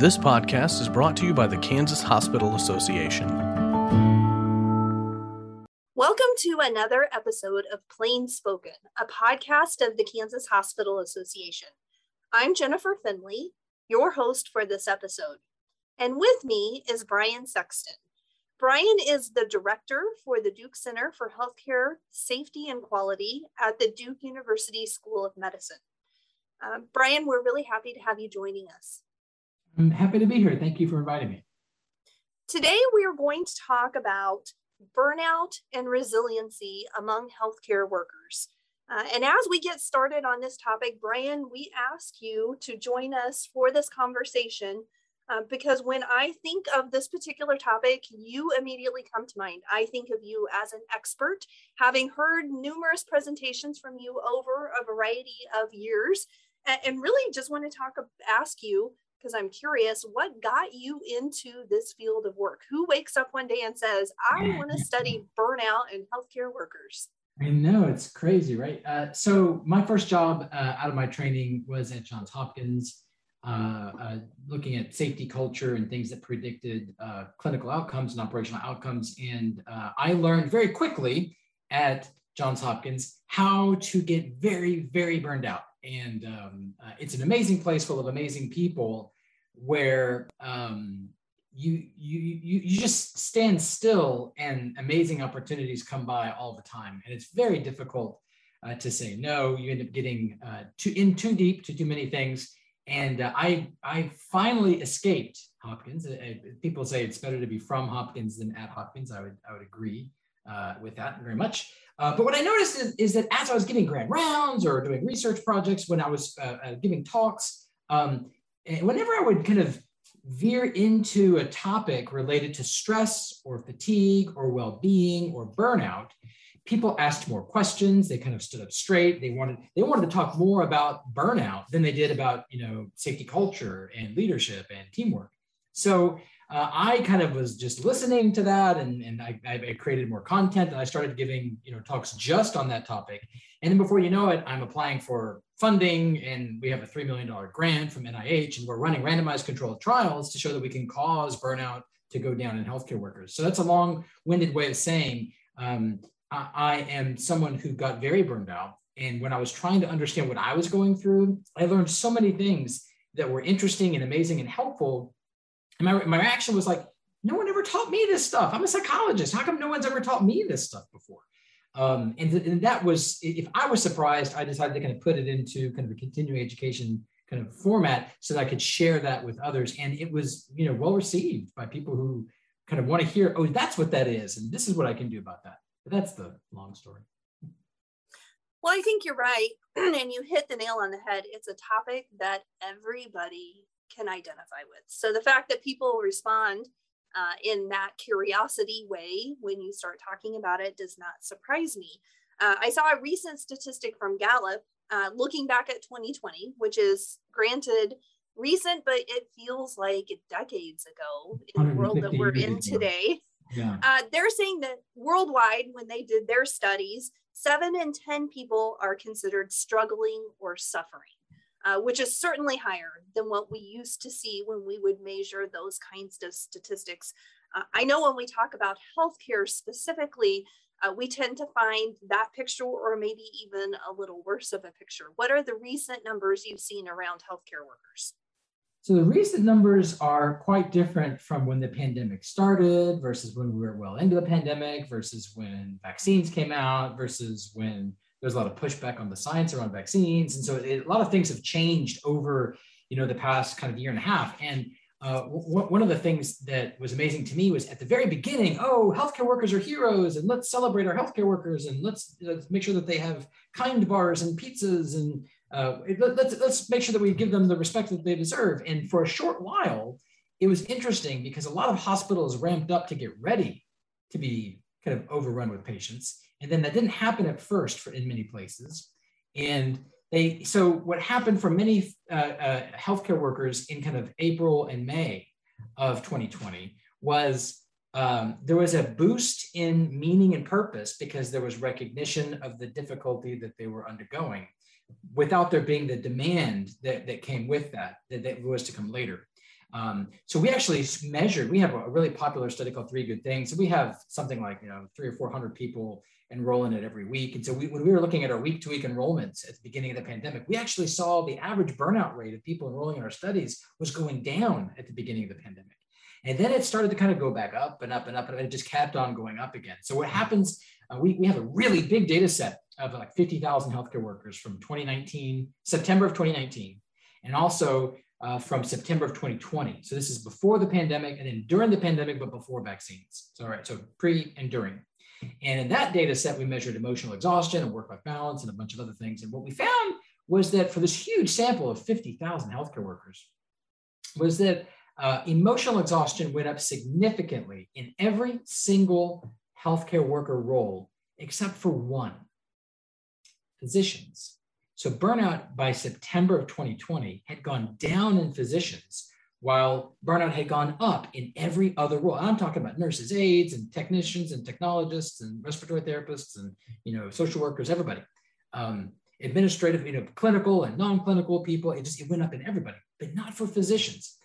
This podcast is brought to you by the Kansas Hospital Association. Welcome to another episode of Plain Spoken, a podcast of the Kansas Hospital Association. I'm Jennifer Finley, your host for this episode. And with me is Bryan Sexton. Bryan is the director for the Duke Center for Healthcare Safety and Quality at the Duke University School of Medicine. Uh, Bryan, we're really happy to have you joining us. I'm happy to be here. Thank you for inviting me. Today, we are going to talk about burnout and resiliency among healthcare workers. Uh, and as we get started on this topic, Bryan, we ask you to join us for this conversation uh, because when I think of this particular topic, you immediately come to mind. I think of you as an expert, having heard numerous presentations from you over a variety of years, and, and really just want to talk, ask you because I'm curious, what got you into this field of work? Who wakes up one day and says, I want to study burnout and healthcare workers? I know it's crazy, right? Uh, so my first job uh, out of my training was at Johns Hopkins, uh, uh looking at safety culture and things that predicted uh, clinical outcomes and operational outcomes. And uh, I learned very quickly at Johns Hopkins how to get very, very burned out. And um, it's an amazing place full of amazing people where um, you, you you you just stand still and amazing opportunities come by all the time and it's very difficult uh, to say no you end up getting uh, too in too deep to too many things and uh, i i finally escaped hopkins. Uh, uh, people say it's better to be from hopkins than at hopkins. I would i would agree uh, with that very much. But what i noticed is, is, that as i was giving grand rounds or doing research projects when i was giving talks um, whenever I would kind of veer into a topic related to stress or fatigue or well-being or burnout, people asked more questions. They kind of stood up straight. They wanted they wanted to talk more about burnout than they did about you know safety culture and leadership and teamwork. So uh, I kind of was just listening to that, and, and I, I, created more content, and I started giving you know talks just on that topic. And then before you know it, I'm applying for funding, and we have a three million dollar grant from NIH, and we're running randomized controlled trials to show that we can cause burnout to go down in healthcare workers. So that's a long-winded way of saying um, I, am someone who got very burned out, and when I was trying to understand what I was going through, I learned so many things that were interesting and amazing and helpful and my, my reaction was like, no one ever taught me this stuff. I'm a psychologist. How come no one's ever taught me this stuff before? Um, and, th- and that was, if I was surprised, I decided to kind of put it into kind of a continuing education kind of format so that I could share that with others. And it was, you know, well received by people who kind of want to hear, oh, that's what that is. And this is what I can do about that. But that's the long story. Well, I think you're right. and you hit the nail on the head. It's a topic that everybody can identify with. So the fact that people respond uh, in that curiosity way when you start talking about it does not surprise me. Uh, I saw a recent statistic from Gallup uh, looking back at 2020, which is granted recent, but it feels like decades ago in the world that we're in today. Yeah. Uh, they're saying that worldwide, when they did their studies, seven in 10 people are considered struggling or suffering uh, which is certainly higher than what we used to see when we would measure those kinds of statistics. Uh, I know when we talk about healthcare specifically, uh, we tend to find that picture or maybe even a little worse of a picture. What are the recent numbers you've seen around healthcare workers? So the recent numbers are quite different from when the pandemic started versus when we were well into the pandemic versus when vaccines came out versus when there's a lot of pushback on the science around vaccines, and so it, a lot of things have changed over you know the past kind of year and a half. And uh, w- one of the things that was amazing to me was at the very beginning, oh, healthcare workers are heroes, and let's celebrate our healthcare workers, and let's, let's make sure that they have kind bars and pizzas, and uh, let's let's make sure that we give them the respect that they deserve. And for a short while, it was interesting because a lot of hospitals ramped up to get ready to be kind of overrun with patients. And then that didn't happen at first for in many places. And they, so what happened for many uh, uh, healthcare workers in kind of April and May of 2020 was um, there was a boost in meaning and purpose because there was recognition of the difficulty that they were undergoing. Without there being the demand that, that came with that, that, that was to come later. Um, so we actually measured, we have a really popular study called Three Good Things. So we have something like, you know, three or 400 people enroll in it every week. And so we, when we were looking at our week to week enrollments at the beginning of the pandemic, we actually saw the average burnout rate of people enrolling in our studies was going down at the beginning of the pandemic. And then it started to kind of go back up and up and up, and it just kept on going up again. So what happens, uh, we, we have a really big data set of like 50,000 healthcare workers from 2019, September of 2019, and also uh, from September of 2020. So this is before the pandemic and then during the pandemic, but before vaccines. So, all right, so pre and during. And in that data set, we measured emotional exhaustion and work life balance and a bunch of other things. And what we found was that for this huge sample of 50,000 healthcare workers, was that uh, emotional exhaustion went up significantly in every single healthcare worker role except for one physicians. So burnout by September of 2020 had gone down in physicians while burnout had gone up in every other role. I'm talking about nurses, aides, and technicians, and technologists, and respiratory therapists, and you know, social workers, everybody, um, administrative, you know, clinical and non-clinical people. It just it went up in everybody, but not for physicians.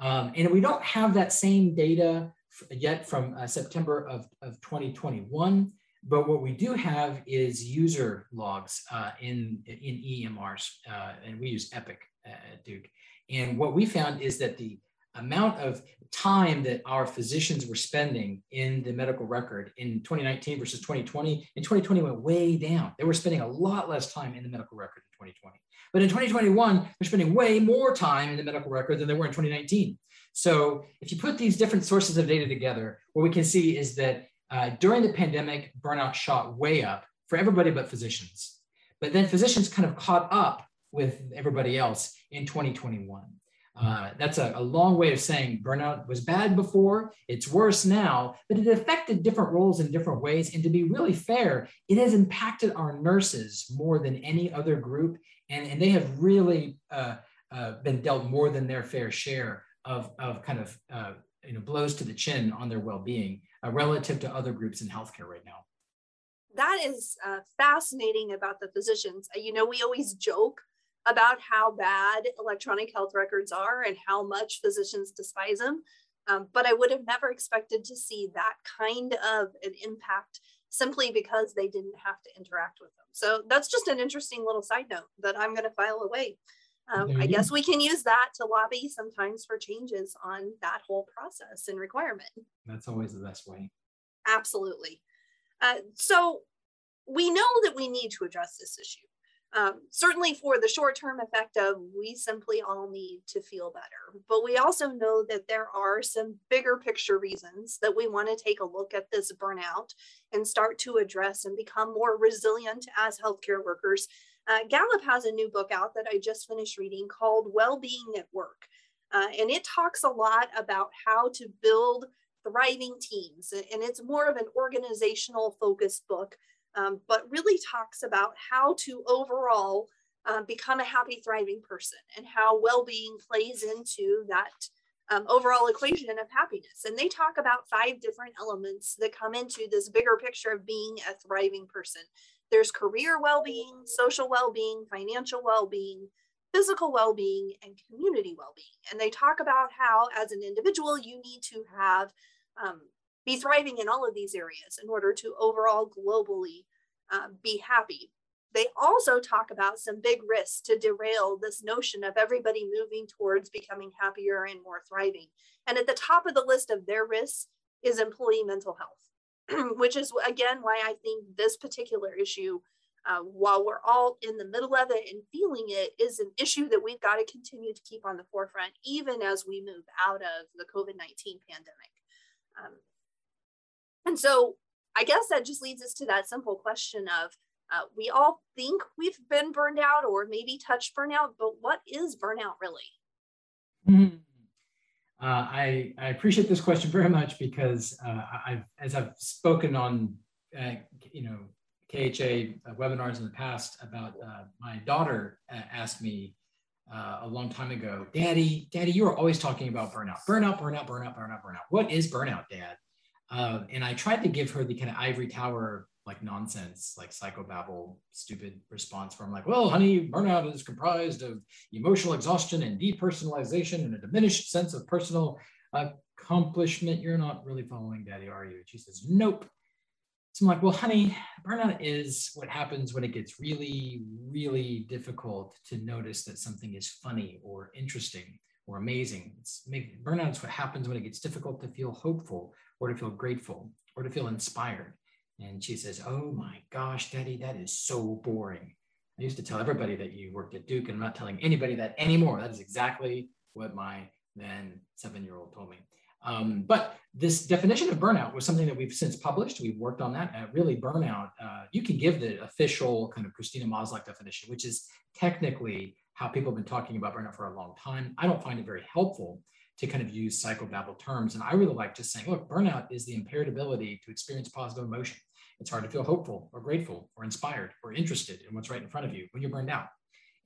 Um, and we don't have that same data yet from uh, September of, of 2021. But what we do have is user logs uh, in, in EMRs, uh, and we use Epic at Duke. And what we found is that the amount of time that our physicians were spending in the medical record in 2019 versus 2020, in 2020 went way down. They were spending a lot less time in the medical record in 2020. But in 2021, they're spending way more time in the medical record than they were in 2019. So if you put these different sources of data together, what we can see is that uh, during the pandemic, burnout shot way up for everybody but physicians. But then physicians kind of caught up with everybody else in 2021. Uh, that's a, a, long way of saying burnout was bad before, it's worse now, but it affected different roles in different ways. And to be really fair, it has impacted our nurses more than any other group. And, and they have really uh, uh, been dealt more than their fair share of, of kind of uh, you know, blows to the chin on their well being uh, relative to other groups in healthcare right now. That is uh, fascinating about the physicians. Uh, you know, we always joke about how bad electronic health records are and how much physicians despise them. Um, but I would have never expected to see that kind of an impact simply because they didn't have to interact with them. So that's just an interesting little side note that I'm going to file away. Um, I guess we can use that to lobby sometimes for changes on that whole process and requirement. That's always the best way. Absolutely. Uh, so we know that we need to address this issue. Um, certainly for the short term effect of we simply all need to feel better. But we also know that there are some bigger picture reasons that we want to take a look at this burnout and start to address and become more resilient as healthcare workers uh, Gallup has a new book out that I just finished reading called Well-Being at Work. Uh, and it talks a lot about how to build thriving teams. And it's more of an organizational focused book, um, but really talks about how to overall uh, become a happy, thriving person and how well being plays into that um, overall equation of happiness. And they talk about five different elements that come into this bigger picture of being a thriving person. There's career well being, social well being, financial well being, physical well being, and community well being. And they talk about how, as an individual, you need to have um, be thriving in all of these areas in order to overall globally uh, be happy. They also talk about some big risks to derail this notion of everybody moving towards becoming happier and more thriving. And at the top of the list of their risks is employee mental health. which is again why I think this particular issue, uh, while we're all in the middle of it and feeling it, is an issue that we've got to continue to keep on the forefront, even as we move out of the COVID 19 pandemic. Um, and so I guess that just leads us to that simple question of uh, we all think we've been burned out or maybe touched burnout, but what is burnout really? Mm-hmm. Uh, I, I appreciate this question very much because uh, I've, as I've spoken on, uh, you know, KHA webinars in the past about uh, my daughter uh, asked me uh, a long time ago, Daddy, Daddy, you were always talking about burnout, burnout, burnout, burnout, burnout, burnout. What is burnout, Dad? and I tried to give her the kind of ivory tower like nonsense, like psychobabble, stupid response from like, well, honey, burnout is comprised of emotional exhaustion and depersonalization and a diminished sense of personal accomplishment. You're not really following daddy, are you? And she says, nope. So I'm like, well, honey, burnout is what happens when it gets really, really difficult to notice that something is funny or interesting or amazing. It's make, burnout is what happens when it gets difficult to feel hopeful or to feel grateful or to feel inspired. And she says, Oh my gosh, Daddy, that is so boring. I used to tell everybody that you worked at Duke, and I'm not telling anybody that anymore. That is exactly what my then seven year old told me. Um, but this definition of burnout was something that we've since published. We've worked on that. Uh, really, burnout, uh, you can give the official kind of Christina Maslach definition, which is technically how people have been talking about burnout for a long time. I don't find it very helpful to kind of use psychobabble terms. And I really like just saying, look, burnout is the impaired ability to experience positive emotion. It's hard to feel hopeful or grateful or inspired or interested in what's right in front of you when you're burned out.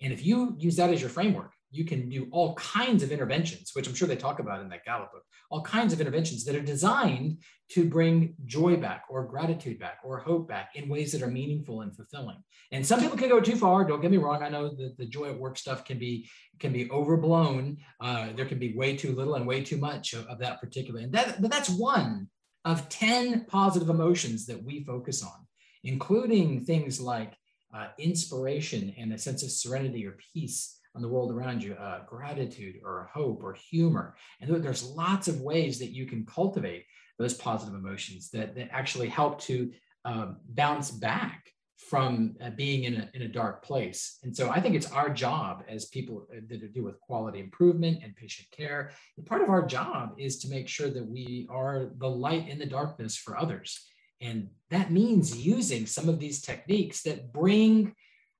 And if you use that as your framework, you can do all kinds of interventions, which I'm sure they talk about in that Gallup book, all kinds of interventions that are designed to bring joy back or gratitude back or hope back in ways that are meaningful and fulfilling. And some people can go too far. Don't get me wrong. I know that the joy at work stuff can be can be overblown. Uh, there can be way too little and way too much of, of that particular. And that, but that's one of 10 positive emotions that we focus on, including things like uh, inspiration and a sense of serenity or peace on the world around you, uh, gratitude or hope or humor. And there's lots of ways that you can cultivate those positive emotions that, that actually help to um, bounce back from uh, being in a, in a dark place. And so I think it's our job as people uh, that do with quality improvement and patient care. And part of our job is to make sure that we are the light in the darkness for others. And that means using some of these techniques that bring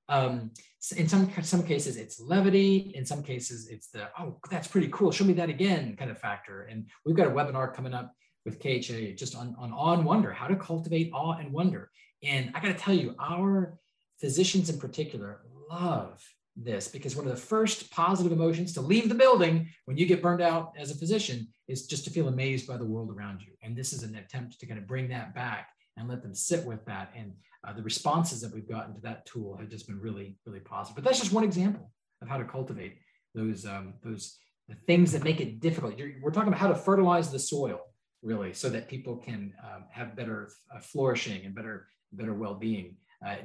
um, in some some cases it's levity in some cases it's the oh that's pretty cool show me that again kind of factor and we've got a webinar coming up with KHA just on, on awe and wonder how to cultivate awe and wonder and i got to tell you our physicians in particular love this because one of the first positive emotions to leave the building when you get burned out as a physician is just to feel amazed by the world around you and this is an attempt to kind of bring that back and let them sit with that and uh, the responses that we've gotten to that tool have just been really, really positive. But that's just one example of how to cultivate those um, those the things that make it difficult. You're, we're talking about how to fertilize the soil, really, so that people can um, have better uh, flourishing and better better well-being uh,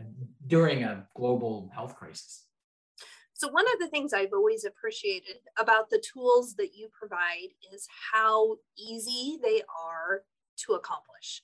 during a global health crisis. So one of the things I've always appreciated about the tools that you provide is how easy they are to accomplish.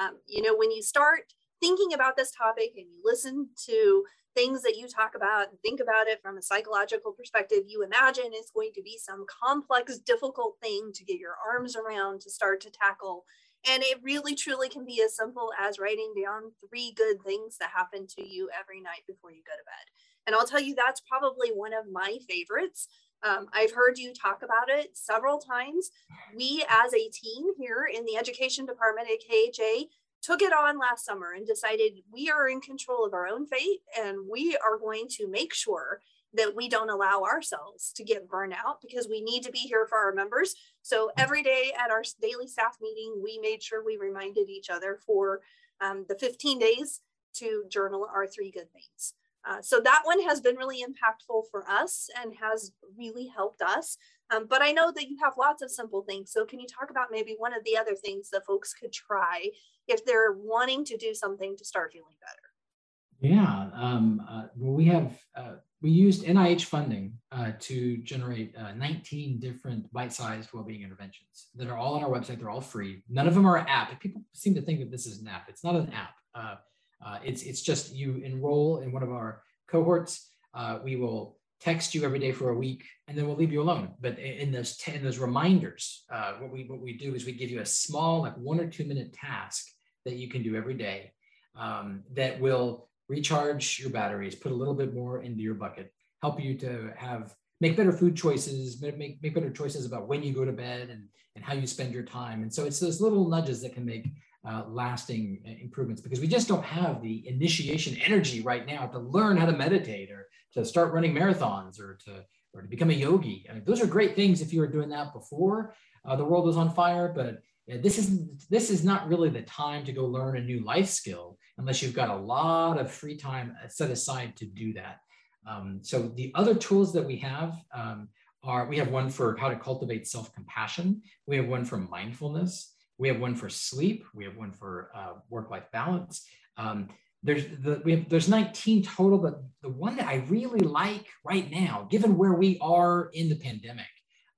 Um, you know, when you start thinking about this topic and you listen to things that you talk about and think about it from a psychological perspective, you imagine it's going to be some complex, difficult thing to get your arms around to start to tackle. And it really truly can be as simple as writing down three good things that happen to you every night before you go to bed. And I'll tell you, that's probably one of my favorites. Um, I've heard you talk about it several times. We, as a team here in the education department at KHA, took it on last summer and decided we are in control of our own fate and we are going to make sure that we don't allow ourselves to get burnout because we need to be here for our members. So every day at our daily staff meeting, we made sure we reminded each other for um, the 15 days to journal our three good things. Uh, so that one has been really impactful for us and has really helped us. Um, but I know that you have lots of simple things. So can you talk about maybe one of the other things that folks could try if they're wanting to do something to start feeling better? Yeah, um, uh, well, we have uh, we used NIH funding uh, to generate uh, 19 different bite-sized well-being interventions that are all on our website. They're all free. None of them are an app. People seem to think that this is an app. It's not an app. Uh, uh, it's it's just you enroll in one of our cohorts. we will text you every day for a week, and then we'll leave you alone. But in those in those reminders, what we what we do is we give you a small, like one or two minute task that you can do every day um, that will recharge your batteries, put a little bit more into your bucket, help you to have make better food choices, make, make better choices about when you go to bed and, and how you spend your time. And so it's those little nudges that can make uh, lasting improvements because we just don't have the initiation energy right now to learn how to meditate or to start running marathons or to or to become a yogi. I mean, those are great things if you were doing that before uh, the world was on fire, but this is this is not really the time to go learn a new life skill unless you've got a lot of free time set aside to do that. Um, so the other tools that we have um, are we have one for how to cultivate self-compassion. We have one for mindfulness. We have one for sleep. We have one for uh, work-life balance. Um, there's the, we have there's 19 total, but the one that I really like right now, given where we are in the pandemic,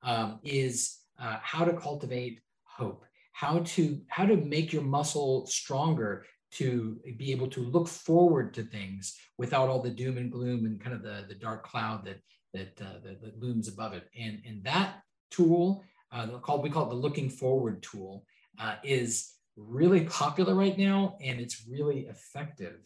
um, is uh, how to cultivate hope, how to how to make your muscle stronger to be able to look forward to things without all the doom and gloom and kind of the, the dark cloud that that, uh, that, that looms above it. And, and that tool, uh, called we call it the looking forward tool, uh, is really popular right now, and it's really effective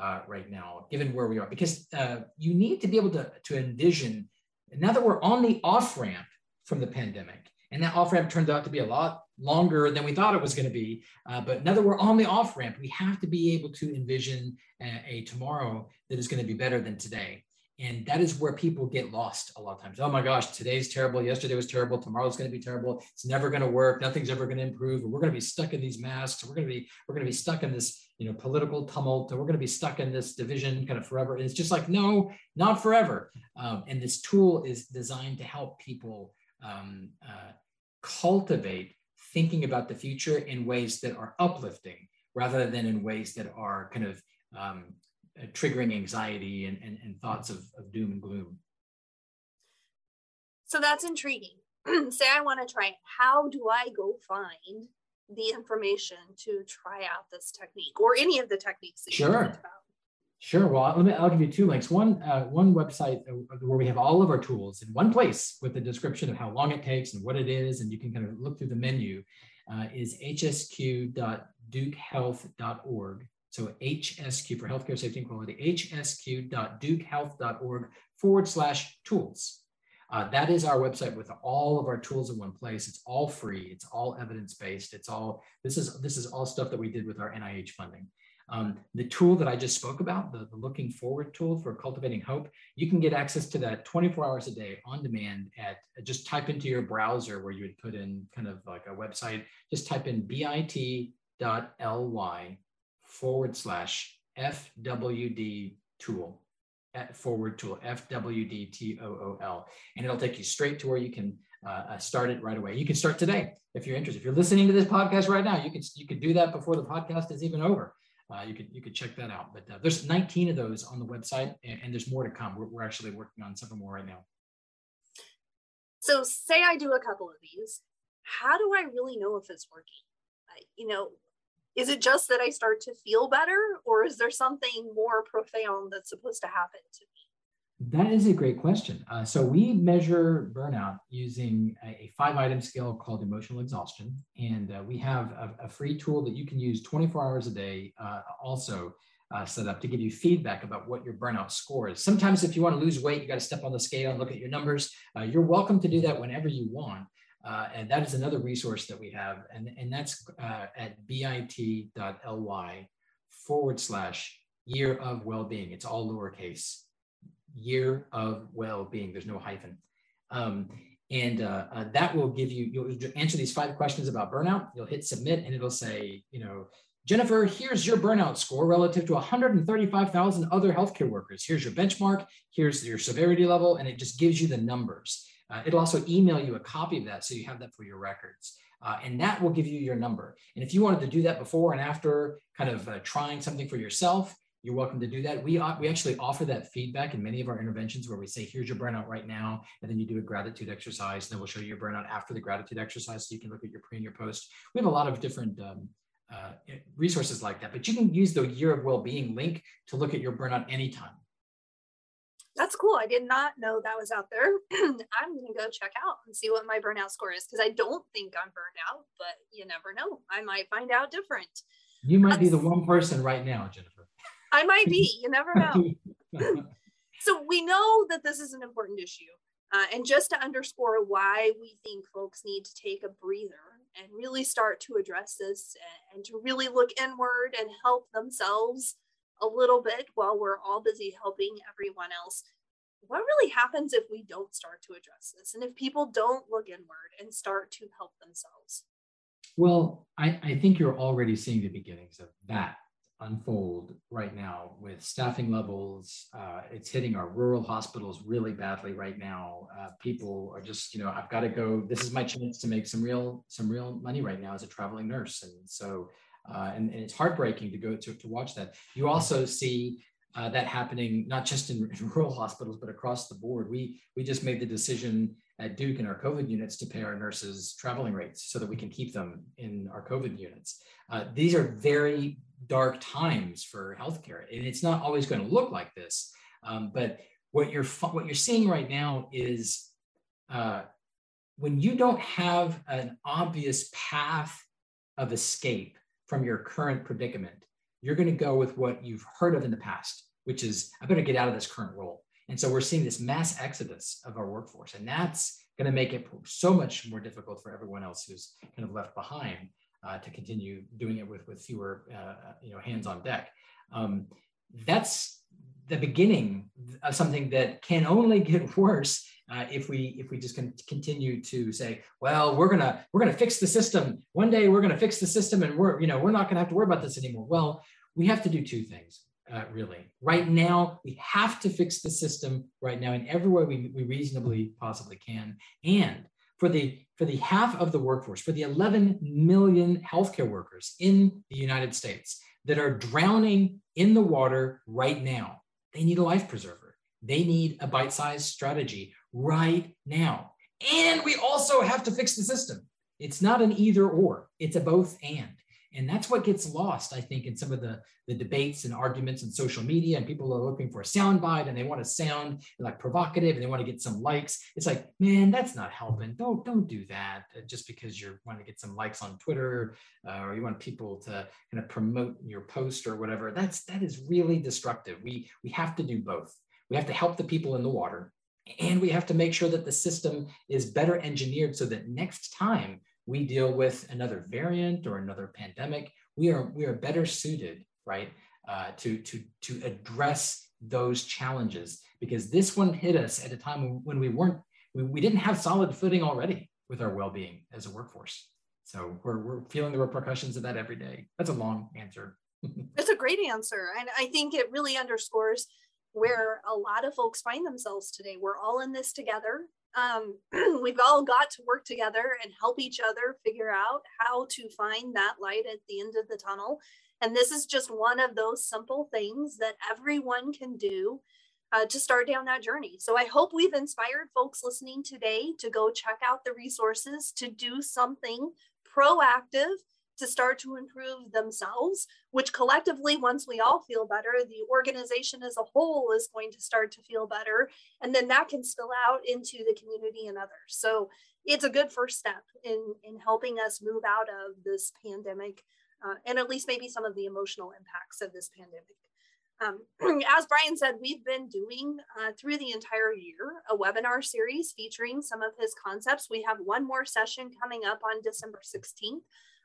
uh, right now, given where we are, because uh, you need to be able to, to envision. Now that we're on the off ramp from the pandemic, and that off ramp turns out to be a lot longer than we thought it was going to be. Uh, but now that we're on the off ramp, we have to be able to envision a, a tomorrow that is going to be better than today. And that is where people get lost a lot of times. Oh my gosh, today's terrible. Yesterday was terrible. Tomorrow's going to be terrible. It's never going to work. Nothing's ever going to improve. We're going to be stuck in these masks. We're going to be we're going to be stuck in this you know political tumult. And we're going to be stuck in this division kind of forever. And it's just like no, not forever. Um, and this tool is designed to help people um, uh, cultivate thinking about the future in ways that are uplifting rather than in ways that are kind of um, uh, triggering anxiety and, and, and thoughts of, of doom and gloom. So that's intriguing. Say I want to try it. How do I go find the information to try out this technique or any of the techniques that sure. you talked about? Sure. Well, let me. I'll give you two links. One, uh, one website uh, where we have all of our tools in one place with a description of how long it takes and what it is, and you can kind of look through the menu. Uh, is hsq.dukehealth.org. So HSQ for Healthcare Safety and Quality, hsq.dukehealth.org forward slash tools. Uh, that is our website with all of our tools in one place. It's all free. It's all evidence based. It's all this is this is all stuff that we did with our NIH funding. Um, the tool that I just spoke about, the, the, looking forward tool for cultivating hope, you can get access to that 24 hours a day on demand at just type into your browser where you would put in kind of like a website, just type in bit.ly forward slash FWD tool forward tool FWDTOOL. And it'll take you straight to where you can uh, uh, start it right away. You can start today if you're interested. If you're listening to this podcast right now, you can you can do that before the podcast is even over. Uh, you could you could check that out. But uh, there's 19 of those on the website, and, and there's more to come. We're, we're actually working on several more right now. So, say I do a couple of these, how do I really know if it's working? I, you know, is it just that I start to feel better, or is there something more profound that's supposed to happen to me? That is a great question. Uh, so we measure burnout using a, a, five item scale called emotional exhaustion. And uh, we have a, a, free tool that you can use 24 hours a day uh, also uh, set up to give you feedback about what your burnout score is. Sometimes if you want to lose weight, you got to step on the scale and look at your numbers. Uh, you're welcome to do that whenever you want. Uh, and that is another resource that we have. And, and that's at bit.ly forward slash year of well-being. It's all lowercase year of well-being. There's no hyphen. Um, and uh, uh, that will give you, you'll answer these five questions about burnout. You'll hit submit and it'll say, you know, Jennifer, here's your burnout score relative to 135,000 other healthcare workers. Here's your benchmark, here's your severity level, and it just gives you the numbers. Uh, it'll also email you a copy of that so you have that for your records. Uh, and that will give you your number. And if you wanted to do that before and after kind of uh, trying something for yourself, you're welcome to do that. We, we actually offer that feedback in many of our interventions where we say, here's your burnout right now. And then you do a gratitude exercise. And then we'll show you your burnout after the gratitude exercise. So you can look at your pre and your post. We have a lot of different um, uh, resources like that, but you can use the year of well-being link to look at your burnout anytime. That's cool. I did not know that was out there. I'm going to go check out and see what my burnout score is because I don't think I'm burned out, but you never know. I might find out different. You might That's... be the one person right now, Jennifer. I might be. You never know. so we know that this is an important issue. Uh, and just to underscore why we think folks need to take a breather and really start to address this and, and to really look inward and help themselves a little bit while we're all busy helping everyone else. What really happens if we don't start to address this and if people don't look inward and start to help themselves? Well, I, I think you're already seeing the beginnings of that unfold right now with staffing levels. Uh, it's hitting our rural hospitals really badly right now. Uh, people are just, you know, I've got to go. This is my chance to make some real, some real money right now as a traveling nurse, and so, uh, and, and, it's heartbreaking to go to to watch that. You also see. Uh, that happening not just in, in rural hospitals but across the board. We we just made the decision at Duke in our COVID units to pay our nurses traveling rates so that we can keep them in our COVID units. Uh, these are very dark times for healthcare, and it's not always going to look like this. Um, but what you're what you're seeing right now is uh, when you don't have an obvious path of escape from your current predicament, you're going to go with what you've heard of in the past, which is I better get out of this current role. And so we're seeing this mass exodus of our workforce, and that's going to make it so much more difficult for everyone else who's kind of left behind uh, to continue doing it with with fewer uh, you know hands on deck. Um, that's the beginning of something that can only get worse uh, if we if we just can continue to say, well, we're gonna we're gonna fix the system. One day we're gonna fix the system, and we're you know we're not gonna have to worry about this anymore. Well, we have to do two things uh, really. Right now, we have to fix the system right now in every way we, we reasonably possibly can. And for the for the half of the workforce, for the 11 million healthcare workers in the United States that are drowning in the water right now, they need a life preserver. They need a bite-sized strategy right now. And we also have to fix the system. It's not an either or, it's a both and. And that's what gets lost, I think, in some of the, the debates and arguments and social media. And people are looking for a soundbite and they want to sound like provocative and they want to get some likes. It's like, man, that's not helping. Don't don't do that uh, just because you're want to get some likes on Twitter uh, or you want people to kind of promote your post or whatever. That's that is really destructive. We we have to do both. We have to help the people in the water, and we have to make sure that the system is better engineered so that next time we deal with another variant or another pandemic, we are we are better suited, right, uh, to to to address those challenges because this one hit us at a time when we weren't we, we didn't have solid footing already with our well-being as a workforce. So we're we're feeling the repercussions of that every day. That's a long answer. It's a great answer, and I think it really underscores where a lot of folks find themselves today. We're all in this together um, we've all got to work together and help each other figure out how to find that light at the end of the tunnel. And this is just one of those simple things that everyone can do uh, to start down that journey. So I hope we've inspired folks listening today to go check out the resources, to do something proactive to start to improve themselves, which collectively, once we all feel better, the organization as a whole is going to start to feel better. And then that can spill out into the community and others. So it's a good first step in, in helping us move out of this pandemic uh, and at least maybe some of the emotional impacts of this pandemic. Um, as Bryan said, we've been doing uh, through the entire year a webinar series featuring some of his concepts. We have one more session coming up on December 16th.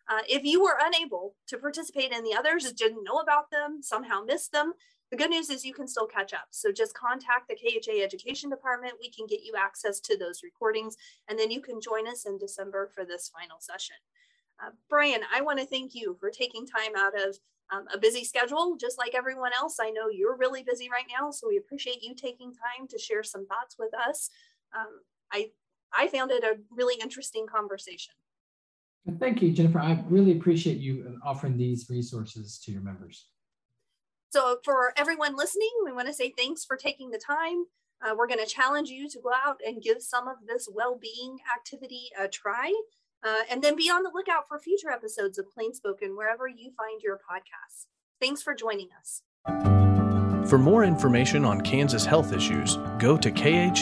Uh, if you were unable to participate in the others, didn't know about them, somehow missed them, the good news is you can still catch up. So just contact the KHA Education Department. We can get you access to those recordings, and then you can join us in December for this final session. Uh, Bryan, I want to thank you for taking time out of um, a busy schedule, just like everyone else. I know you're really busy right now, so we appreciate you taking time to share some thoughts with us. Um, I, I found it a really interesting conversation. Thank you, Jennifer. I really appreciate you offering these resources to your members. So for everyone listening, we want to say thanks for taking the time. Uh, we're going to challenge you to go out and give some of this well-being activity a try. Uh, and then be on the lookout for future episodes of Plain Spoken wherever you find your podcasts. Thanks for joining us. For more information on Kansas health issues, go to kha-net.org.